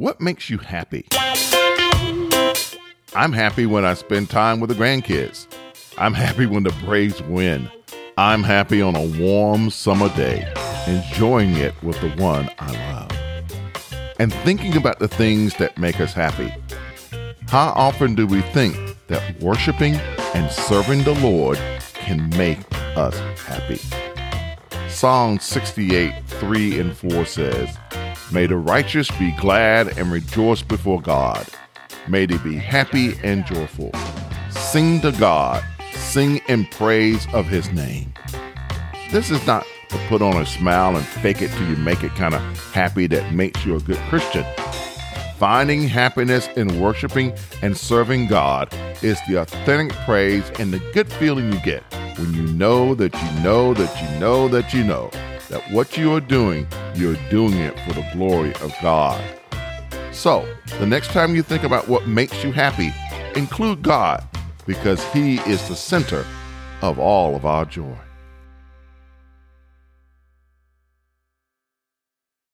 What makes you happy? I'm happy when I spend time with the grandkids. I'm happy when the Braves win. I'm happy on a warm summer day, enjoying it with the one I love. And thinking about the things that make us happy. How often do we think that worshiping and serving the Lord can make us happy? Psalm 68, 3 and 4 says, May the righteous be glad and rejoice before God May they be happy and joyful. Sing to God, sing in praise of his name. This is not to put on a smile and fake it till you make it kind of happy that makes you a good Christian. Finding happiness in worshiping and serving God is the authentic praise and the good feeling you get when you know that you know that you know that you know that what you are doing, you're doing it for the glory of God. So, the next time you think about what makes you happy, include God because He is the center of all of our joy.